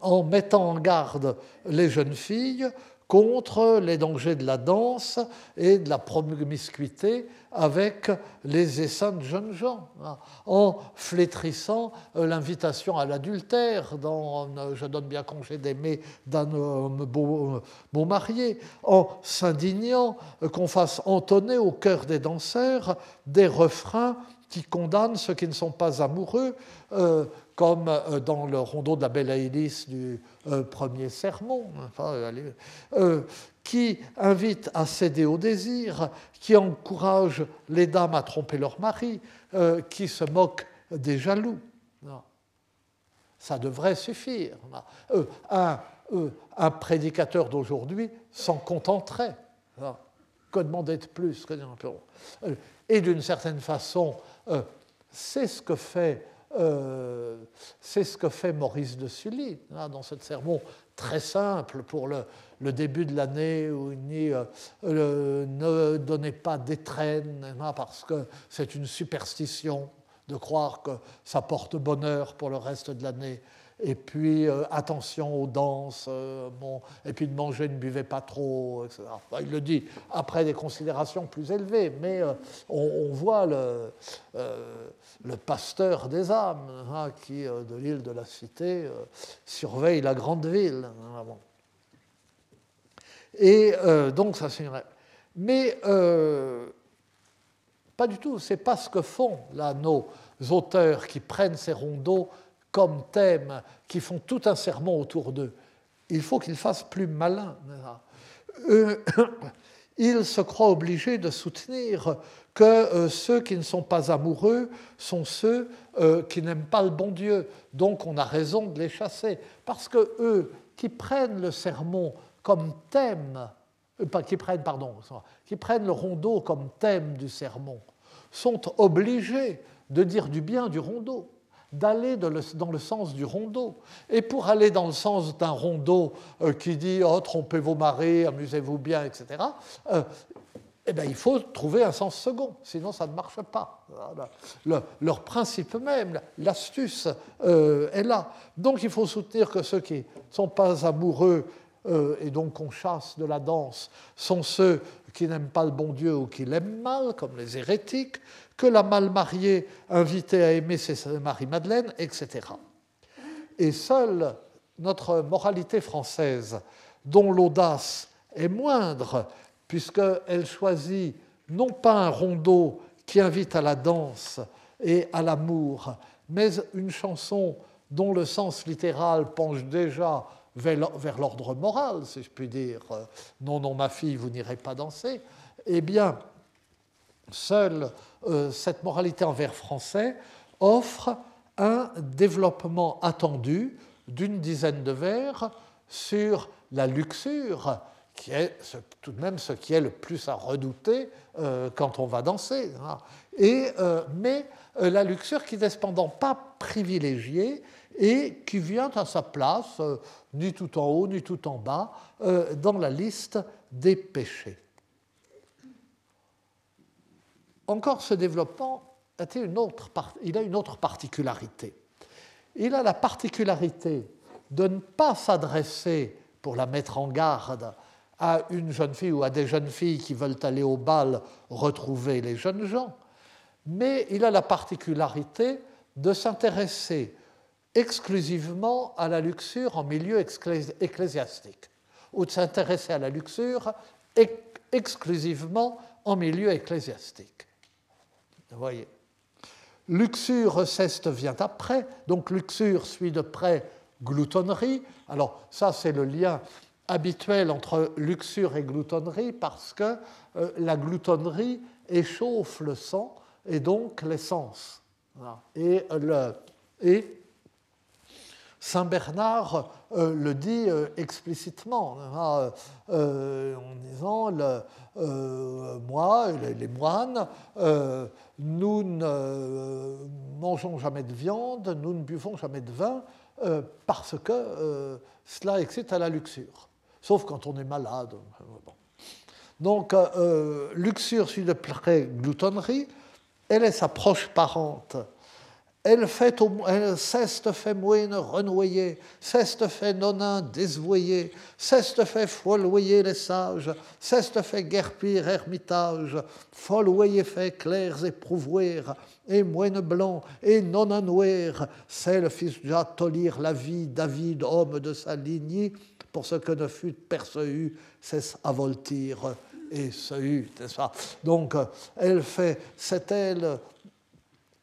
en mettant en garde les jeunes filles contre les dangers de la danse et de la promiscuité avec les essaims de jeunes gens, hein, en flétrissant euh, l'invitation à l'adultère dans euh, Je donne bien congé d'aimer d'un homme beau, beau, marié, en s'indignant qu'on fasse entonner au cœur des danseurs des refrains qui condamnent ceux qui ne sont pas amoureux, euh, comme dans le rondeau de la Belle Aïlis du premier sermon, qui invite à céder au désir, qui encourage les dames à tromper leur mari, euh, qui se moque des jaloux. Ça devrait suffire. Euh, euh, un, prédicateur d'aujourd'hui s'en contenterait. Que demander de plus Et d'une certaine façon, c'est ce que fait c'est ce que fait Maurice de Sully hein, dans ce sermon très simple pour le, le début de l'année où il dit euh, ne donnez pas d'étrennes hein, parce que c'est une superstition de croire que ça porte bonheur pour le reste de l'année. Et puis euh, attention aux danses, euh, bon, et puis de manger, ne buvez pas trop, etc. il le dit après des considérations plus élevées, mais on, voit le, pasteur des âmes hein, qui, de l'île de la Cité, surveille la grande ville. Hein. Et euh, donc, ça c'est Mais euh, pas du tout. C'est pas ce que font là nos auteurs qui prennent ces rondeaux comme thème, qui font tout un sermon autour d'eux. Il faut qu'ils fassent plus malin. Euh, <coughs> ils se croient obligés de soutenir que ceux qui ne sont pas amoureux sont ceux qui n'aiment pas le bon Dieu. Donc on a raison de les chasser. Parce que eux qui prennent le sermon comme thème, euh, qui prennent, pardon, qui prennent le rondeau comme thème du sermon, sont obligés de dire du bien du rondeau, d'aller dans le sens du rondeau. Et pour aller dans le sens d'un rondeau euh, qui dit oh, trompez vos maris, amusez-vous bien, etc., euh, eh bien, il faut trouver un sens second, sinon ça ne marche pas. leur principe même, l'astuce est là. Donc il faut soutenir que ceux qui ne sont pas amoureux euh, et donc on chasse de la danse, sont ceux qui n'aiment pas le bon Dieu ou qui l'aiment mal, comme les hérétiques, que la mal mariée invitée à aimer c'est Marie-Madeleine, etc. Et seule notre moralité française dont l'audace est moindre, puisqu'elle choisit non pas un rondeau qui invite à la danse et à l'amour, mais une chanson dont le sens littéral penche déjà vers l'ordre moral, si je puis dire, non, non, ma fille, vous n'irez pas danser, eh bien, seule euh, cette moralité envers français offre un développement attendu d'une dizaine de vers sur la luxure, qui est tout de même ce qui est le plus à redouter euh, quand on va danser. Hein. Et, euh, mais la luxure qui n'est cependant pas privilégiée et qui vient à sa place, ni tout en haut, ni tout en bas, dans la liste des péchés. Encore ce développement a une autre, il a une autre particularité. Il a la particularité de ne pas s'adresser, pour la mettre en garde, à une jeune fille ou à des jeunes filles qui veulent aller au bal retrouver les jeunes gens, mais il a la particularité de s'intéresser exclusivement à la luxure en milieu ecclésiastique, ou de s'intéresser à la luxure exclusivement en milieu ecclésiastique. Vous voyez Luxure, ceste vient après, donc luxure suit de près gloutonnerie. Alors ça, c'est le lien habituel entre luxure et gloutonnerie parce que euh, la gloutonnerie échauffe le sang et donc l'essence. Et, le, Saint Bernard euh, le dit euh, explicitement hein, euh, en disant Moi, les, les moines, nous ne mangeons jamais de viande, nous ne buvons jamais de vin parce que cela excite à la luxure, sauf quand on est malade. Donc, luxure suit de près gloutonnerie, elle est sa proche parente elle fait elle, ceste fait moine renoyer, ceste fait nonin désvoyer, ceste fait folloyer les sages, ceste fait guerpir ermitage, folloyer fait clairs et et moine blanc, et nonin c'est le fils tolir la vie, David, homme de sa lignée, pour ce que ne fut perçu, c'est avoltir et se eut, Donc, elle fait, c'est elle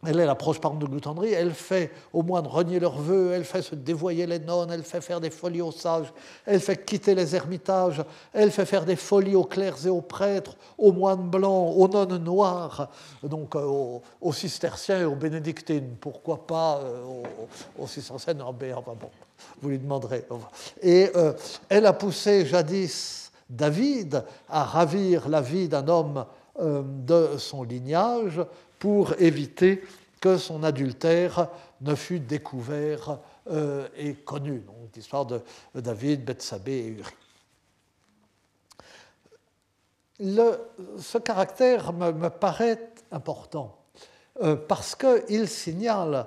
elle est l'approche par de gloutonnerie, elle fait au moins de renier leurs vœux, elle fait se dévoyer les nonnes, elle fait faire des folies aux sages, elle fait quitter les ermitages, elle fait faire des folies aux clercs et aux prêtres, aux moines blancs, aux nonnes noires, donc euh, aux, cisterciens et aux bénédictines, pourquoi pas euh, aux, cisterciens, non, enfin bon, vous lui demanderez. Et euh, elle a poussé jadis David à ravir la vie d'un homme de son lignage pour éviter que son adultère ne fût découvert euh, et connu. Donc, l'histoire de David, Bethsabée et Uri. Ce caractère me, paraît important euh, parce qu'il signale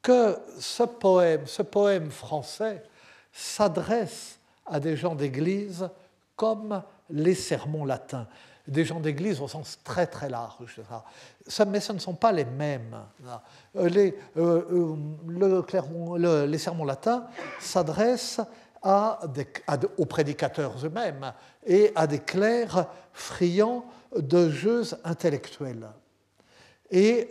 que ce poème, ce poème français s'adresse à des gens d'Église comme les sermons latins des gens d'église au sens très très large. mais ce ne sont pas les mêmes. Euh, les, euh, euh, les sermons latins s'adressent aux prédicateurs eux-mêmes et à des clercs friands de jeux intellectuels. Et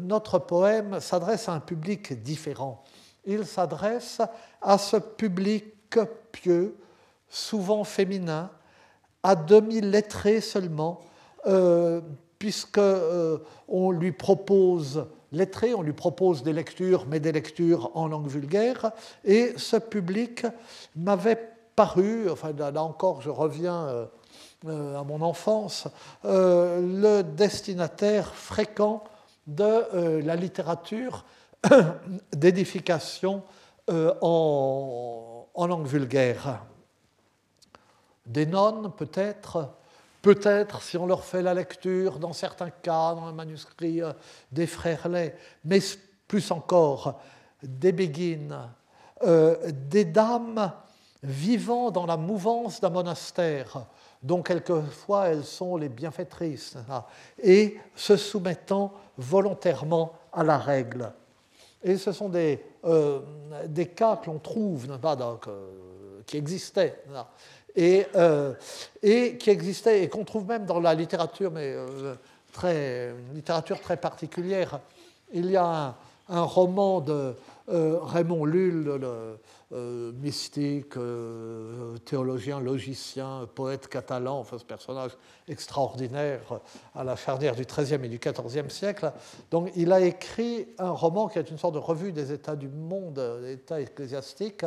notre poème s'adresse à un public différent. Il s'adresse à ce public pieux, souvent féminin, à demi lettré seulement, euh, puisque euh, on lui propose lettré, on lui propose des lectures, mais des lectures en langue vulgaire, et ce public m'avait paru, enfin là encore je reviens euh, à mon enfance, le destinataire fréquent de la littérature <coughs> d'édification en, en langue vulgaire des nonnes peut-être, peut-être si on leur fait la lecture, dans certains cas, dans un manuscrit euh, des frères Lay, mais plus encore des béguines, euh, des dames vivant dans la mouvance d'un monastère, dont quelquefois elles sont les bienfaitrices, hein, et se soumettant volontairement à la règle. Et ce sont des, euh, cas que l'on trouve, pas, qui existaient. Et, et qui existait et qu'on trouve même dans la littérature, mais très, une littérature très particulière. Il y a un, roman de Raymond Lull, euh, mystique, euh, théologien, logicien, poète catalan, enfin ce personnage extraordinaire à la charnière du XIIIe et du XIVe siècle. Donc il a écrit un roman qui est une sorte de revue des états du monde, des états ecclésiastiques,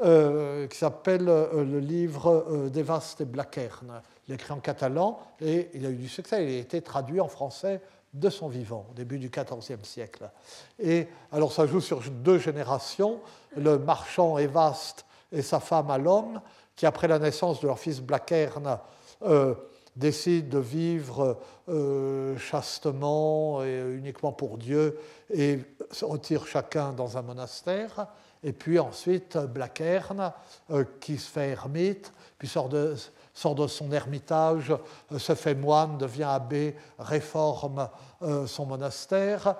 euh, qui s'appelle le livre d'Evast et Blackern. Il écrit en catalan et il a eu du succès. Il a été traduit en français de son vivant, au début du XIVe siècle. Et alors ça joue sur deux générations, le marchand Evaste et sa femme Alom, qui après la naissance de leur fils Blackern euh, décident de vivre euh, chastement et uniquement pour Dieu et se retirent chacun dans un monastère. Et puis ensuite Blackern, euh, qui se fait ermite, puis sort de, sort de son ermitage, euh, se fait moine, devient abbé, réforme euh, son monastère,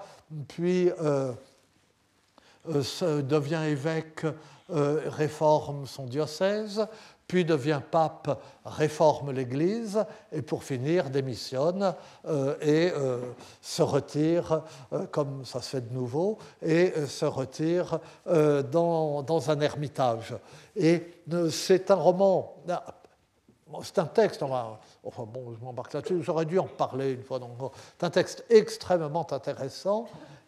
puis euh, devient évêque, réforme son diocèse, puis devient pape, réforme l'Église, et pour finir démissionne et se retire, comme ça se fait de nouveau, et se retire dans, dans, un ermitage. Et c'est un roman c'est un texte, enfin bon, je m'embarque là-dessus, j'aurais dû en parler une fois. C'est un texte extrêmement intéressant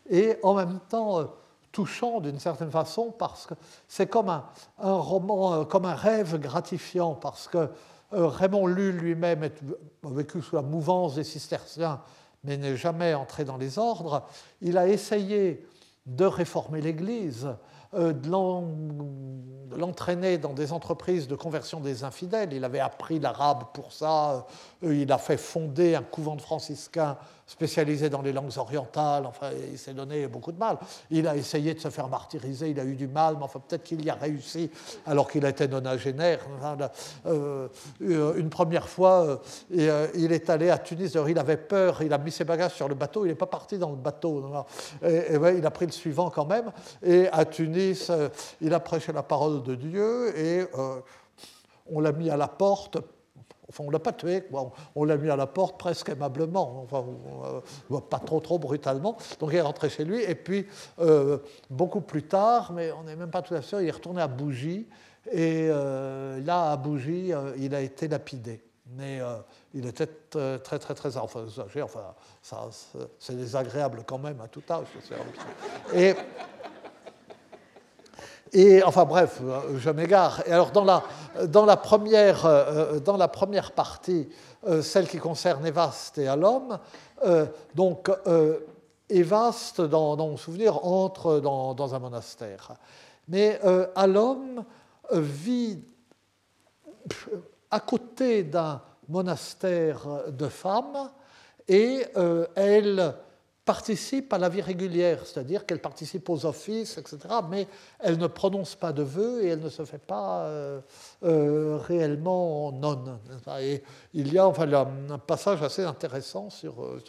et en même temps euh, touchant d'une certaine façon parce que c'est comme un, roman, euh, comme un rêve gratifiant parce que euh, Raymond Lull lui-même a vécu sous la mouvance des cisterciens mais n'est jamais entré dans les ordres. Il a essayé de réformer l'Église de l'entraîner dans des entreprises de conversion des infidèles. Il avait appris l'arabe pour ça. Euh, il a fait fonder un couvent de franciscains spécialisé dans les langues orientales, enfin, il s'est donné beaucoup de mal. Il a essayé de se faire martyriser, il a eu du mal, mais enfin, peut-être qu'il y a réussi alors qu'il était nonagénaire. Euh, une première fois, euh, il est allé à Tunis, il avait peur, il a mis ses bagages sur le bateau, il n'est pas parti dans le bateau. Et, il a pris le suivant quand même. Et à Tunis, euh, il a prêché la parole de Dieu et on l'a mis à la porte Enfin, on ne l'a pas tué, on l'a mis à la porte presque aimablement, enfin, euh, pas trop trop brutalement. Donc il est rentré chez lui, et puis euh, beaucoup plus tard, mais on n'est même pas tout à fait sûr, il est retourné à Bougie, et euh, là, à Bougie, il a été lapidé. Mais il était très très très enfin, c'est désagréable quand même à tout âge. Et et enfin bref, je m'égare. Et alors dans la, dans la, première, euh, dans la première partie, euh, celle qui concerne Evaste et euh, donc Evaste, dans, mon souvenir, entre dans, dans un monastère. Mais Alom vit à côté d'un monastère de femmes et elle participe à la vie régulière, c'est-à-dire qu'elle participe aux offices, etc., mais elle ne prononce pas de vœux et elle ne se fait pas euh, euh, réellement non. Et il y a enfin, un passage assez intéressant sur euh,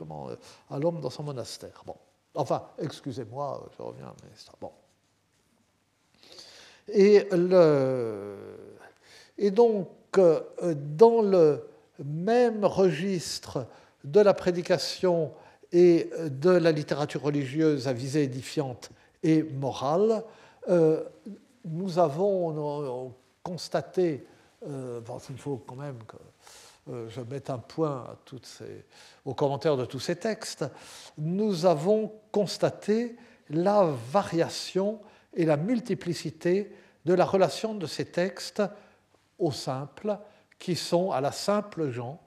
l'homme dans son monastère. Bon. Enfin, excusez-moi, je reviens, mais ça, bon. Et donc, dans le même registre de la prédication et de la littérature religieuse à visée édifiante et morale, euh, nous avons constaté, euh, il faut quand même que euh, je mette un point à toutes ces, aux commentaires de tous ces textes, nous avons constaté la variation et la multiplicité de la relation de ces textes au simple, qui sont à la simple gens,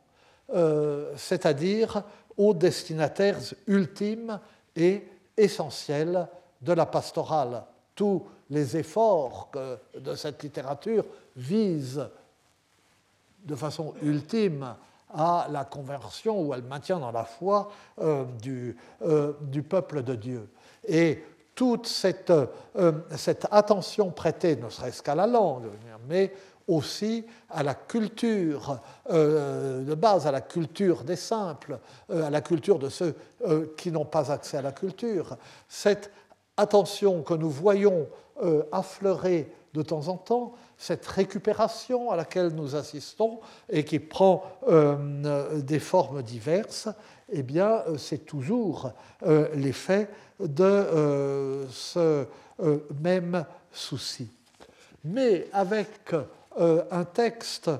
c'est-à-dire aux destinataires ultimes et essentiels de la pastorale. Tous les efforts de cette littérature visent de façon ultime à la conversion ou à le maintien dans la foi euh, du, euh, du, peuple de Dieu. Et toute euh, cette attention prêtée, ne serait-ce qu'à la langue, mais aussi à la culture euh, de base, à la culture des simples, euh, à la culture de ceux euh, qui n'ont pas accès à la culture. Cette attention que nous voyons affleurer de temps en temps cette récupération à laquelle nous assistons et qui prend des formes diverses, eh bien, c'est toujours l'effet de ce même souci. Mais avec un texte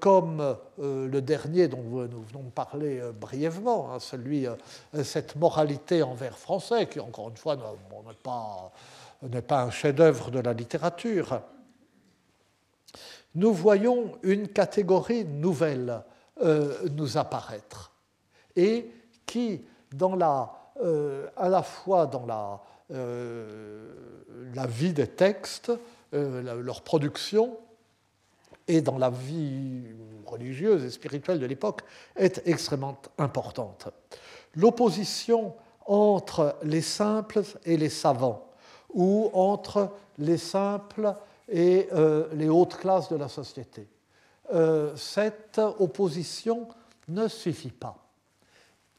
comme le dernier dont nous venons de parler brièvement, hein, celui, cette moralité envers français, qui encore une fois n'est pas un chef-d'œuvre de la littérature, nous voyons une catégorie nouvelle euh, nous apparaître. Et qui, euh, à la fois dans euh, la vie des textes, leur production, et dans la vie religieuse et spirituelle de l'époque, est extrêmement importante. L'opposition entre les simples et les savants ou entre les simples et euh, les hautes classes de la société. Euh, cette opposition ne suffit pas.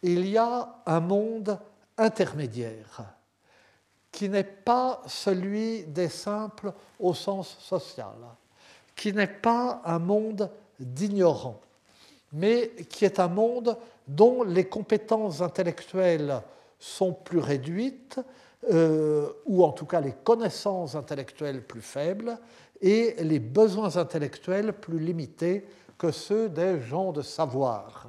Il y a un monde intermédiaire qui n'est pas celui des simples au sens social, qui n'est pas un monde d'ignorants, mais qui est un monde dont les compétences intellectuelles sont plus réduites euh, ou en tout cas les connaissances intellectuelles plus faibles et les besoins intellectuels plus limités que ceux des gens de savoir.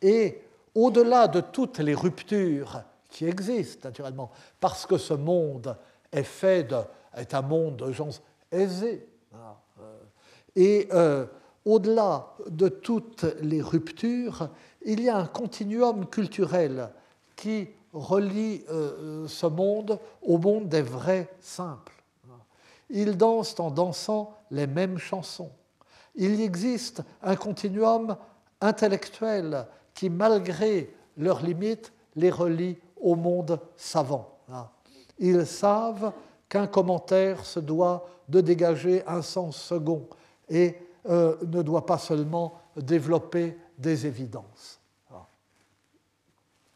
Et au-delà de toutes les ruptures qui existent, naturellement, parce que ce monde est fait de, est un monde de gens aisés, et euh, au-delà de toutes les ruptures, il y a un continuum culturel qui relie euh, ce monde au monde des vrais simples. Ils dansent en dansant les mêmes chansons. Il existe un continuum intellectuel qui, malgré leurs limites, les relie au monde savant. Ils savent qu'un commentaire se doit de dégager un sens second et euh, ne doit pas seulement développer des évidences.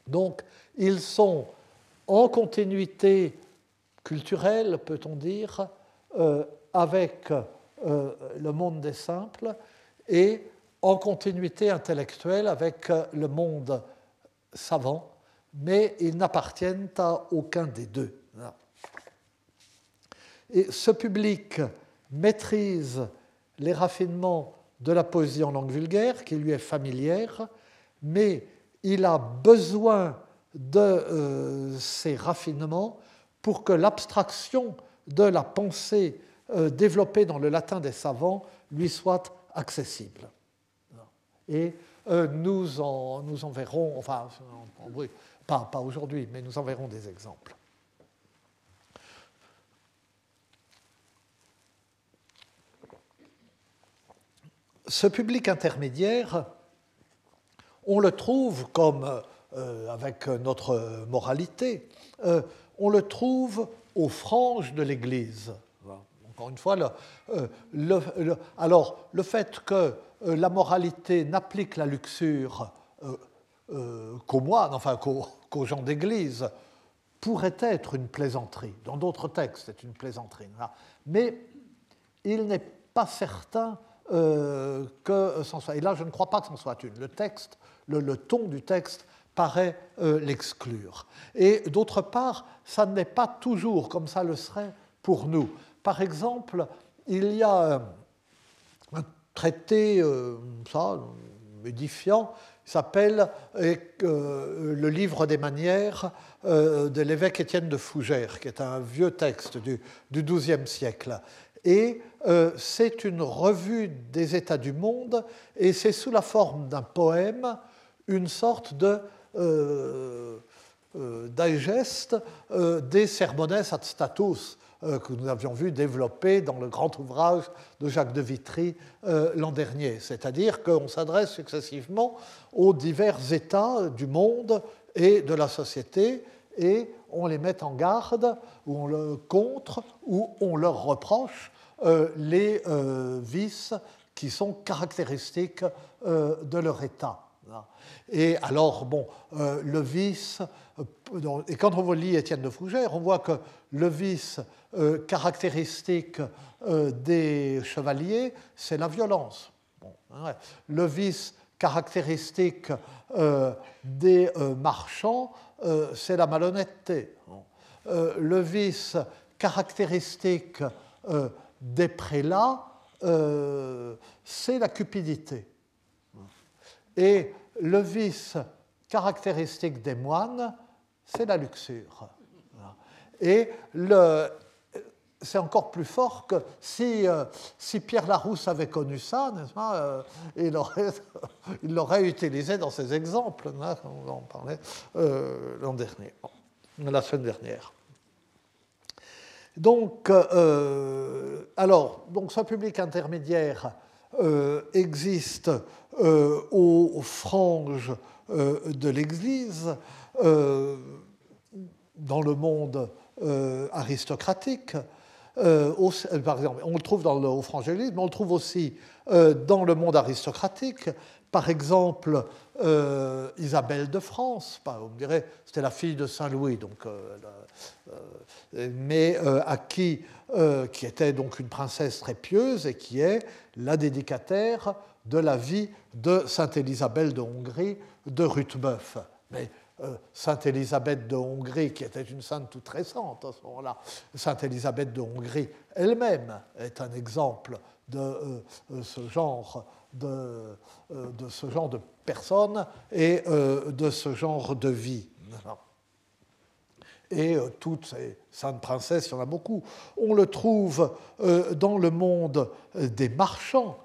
Donc, ils sont en continuité culturelle, peut-on dire, euh, avec euh, le monde des simples et en continuité intellectuelle avec le monde savant, mais ils n'appartiennent à aucun des deux. Et ce public maîtrise les raffinements de la poésie en langue vulgaire, qui lui est familière, mais il a besoin de euh, ces raffinements pour que l'abstraction de la pensée euh, développée dans le latin des savants lui soit accessible. Et euh, nous, en, nous verrons, enfin, pas, pas aujourd'hui, mais nous en verrons des exemples. Ce public intermédiaire, on le trouve comme euh, avec notre moralité, euh, on le trouve aux franges de l'Église. Encore une fois, euh, alors le fait que la moralité n'applique la luxure qu'aux moines, enfin qu'aux gens d'Église, pourrait être une plaisanterie. Dans d'autres textes, c'est une plaisanterie. Mais il n'est pas certain que c'en soit. Et là, je ne crois pas que c'en soit une. Le texte, le ton du texte paraît euh, l'exclure. Et d'autre part, ça n'est pas toujours comme ça le serait pour nous. Par exemple, il y a euh, un traité, euh, ça, édifiant, qui s'appelle Le livre des manières de l'évêque Étienne de Fougères, qui est un vieux texte du, du XIIe siècle. Et c'est une revue des États du monde, et c'est sous la forme d'un poème, une sorte de euh, euh, digeste euh, des sermones ad status que nous avions vu développer dans le grand ouvrage de Jacques de Vitry l'an dernier. C'est-à-dire qu'on s'adresse successivement aux divers états du monde et de la société et on les met en garde, ou on le contre, ou on leur reproche les vices qui sont caractéristiques de leur état. Et alors, bon, le vice, et quand on lit Étienne de Fougère, on voit que le vice caractéristique des chevaliers, c'est la violence. Le vice caractéristique des marchands, c'est la malhonnêteté. Le vice caractéristique des prélats, c'est la cupidité. Et le vice caractéristique des moines, c'est la luxure. Et c'est encore plus fort que si, euh, si, Pierre Larousse avait connu ça, n'est-ce pas, euh, il <laughs> l'aurait utilisé dans ses exemples, hein, on en parlait euh, l'an dernier, la semaine dernière. Donc, alors, donc ce public intermédiaire existe aux, franges de l'Église, dans le monde aristocratique, euh, euh, par exemple, on le trouve dans le, au frangélisme, mais on le trouve aussi euh, dans le monde aristocratique. Par exemple, Isabelle de France, on dirait c'était la fille de Saint-Louis, donc, mais à qui, qui était donc une princesse très pieuse et qui est la dédicataire de la vie de Sainte Élisabeth de Hongrie de Ruthbeuf. Mais euh, Sainte Élisabeth de Hongrie, qui était une sainte toute récente à ce moment-là, Sainte Élisabeth de Hongrie elle-même est un exemple de, euh, euh, ce, genre de, de ce genre de personnes et de ce genre de vie. Et toutes ces saintes princesses, il y en a beaucoup. On le trouve dans le monde des marchands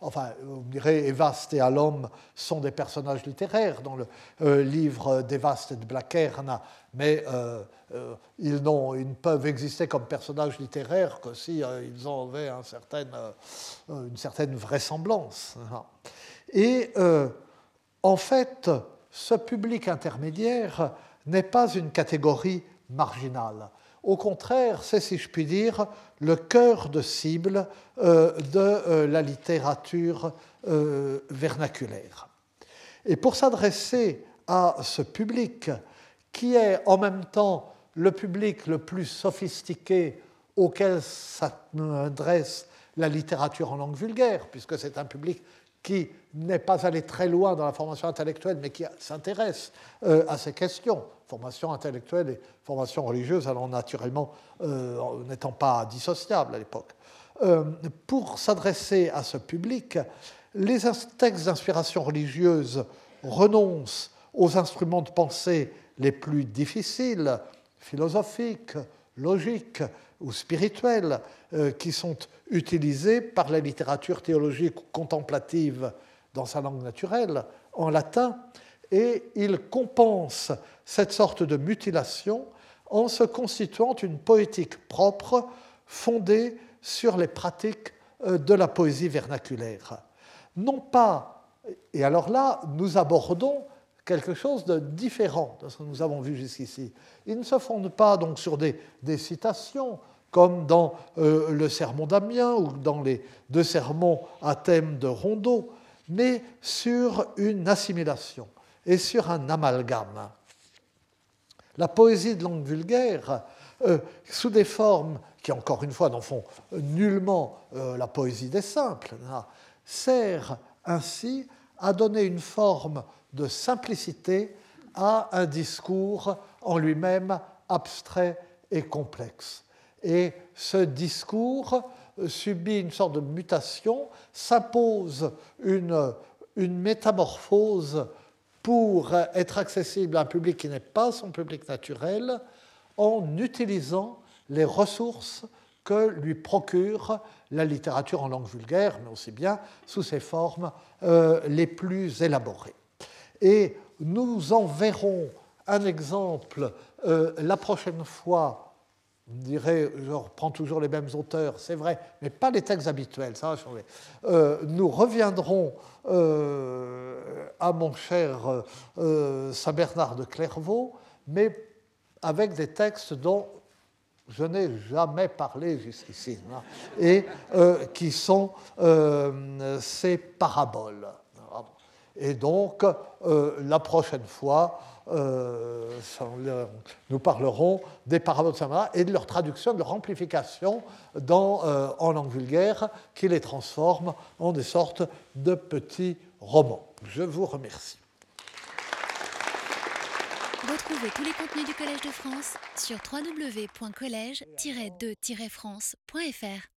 enfin, vous me direz, Evast et Alom sont des personnages littéraires dans le euh, livre d'Evast et de Blackern, mais euh, euh, ils, ne peuvent exister comme personnages littéraires que si ils avaient un une certaine vraisemblance. Et en fait, ce public intermédiaire n'est pas une catégorie marginale. Au contraire, c'est, si je puis dire, le cœur de cible euh, de euh, la littérature euh, vernaculaire. Et pour s'adresser à ce public, qui est en même temps le public le plus sophistiqué auquel s'adresse la littérature en langue vulgaire, puisque c'est un public qui n'est pas allé très loin dans la formation intellectuelle, mais qui s'intéresse à ces questions formation intellectuelle et formation religieuse allant naturellement euh, n'étant pas dissociables à l'époque. Euh, pour s'adresser à ce public, les textes d'inspiration religieuse renoncent aux instruments de pensée les plus difficiles, philosophiques, logiques ou spirituels, euh, qui sont utilisés par la littérature théologique contemplative dans sa langue naturelle, en latin, et ils compensent cette sorte de mutilation en se constituant une poétique propre fondée sur les pratiques euh, de la poésie vernaculaire. Non pas, et alors là, nous abordons quelque chose de différent de ce que nous avons vu jusqu'ici. Ils ne se fondent pas donc sur des, citations, comme dans euh, le sermon d'Amiens ou dans les deux sermons à thème de Rondeau, mais sur une assimilation et sur un amalgame. La poésie de langue vulgaire, euh, sous des formes qui, encore une fois, n'en font nullement euh, la poésie des simples, hein, sert ainsi à donner une forme de simplicité à un discours en lui-même abstrait et complexe. Et ce discours subit une sorte de mutation, s'impose une, une métamorphose pour être accessible à un public qui n'est pas son public naturel en utilisant les ressources que lui procure la littérature en langue vulgaire, mais aussi bien sous ses formes euh, les plus élaborées. Et nous en verrons un exemple euh, la prochaine fois vous dirait, je reprends toujours les mêmes auteurs, c'est vrai, mais pas les textes habituels, ça va changer. Euh, nous reviendrons euh, à mon cher euh, Saint-Bernard de Clairvaux, mais avec des textes dont je n'ai jamais parlé jusqu'ici, hein, et qui sont ces paraboles. Et donc, la prochaine fois, nous parlerons des paraboles de Samara et de leur traduction, de leur amplification dans, en langue vulgaire, qui les transforme en des sortes de petits romans. Je vous remercie. Retrouvez tous les contenus du Collège de France sur www.colège-2-france.fr.